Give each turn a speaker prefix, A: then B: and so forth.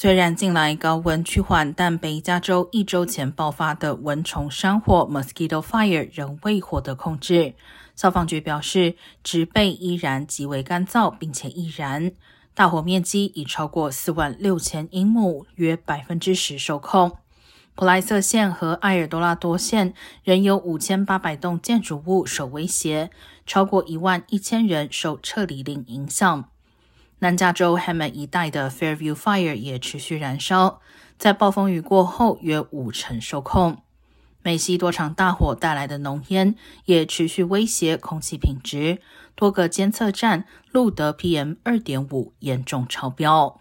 A: 虽然近来高温趋缓，但北加州一周前爆发的蚊虫山火 （Mosquito Fire） 仍未获得控制。消防局表示，植被依然极为干燥，并且易燃。大火面积已超过四万六千英亩，约百分之十受控。普莱瑟县和埃尔多拉多县仍有五千八百栋建筑物受威胁，超过一万一千人受撤离令影响。南加州 Hammond 一带的 Fairview Fire 也持续燃烧，在暴风雨过后约五成受控。美西多场大火带来的浓烟也持续威胁空气品质，多个监测站录得 PM 二点五严重超标。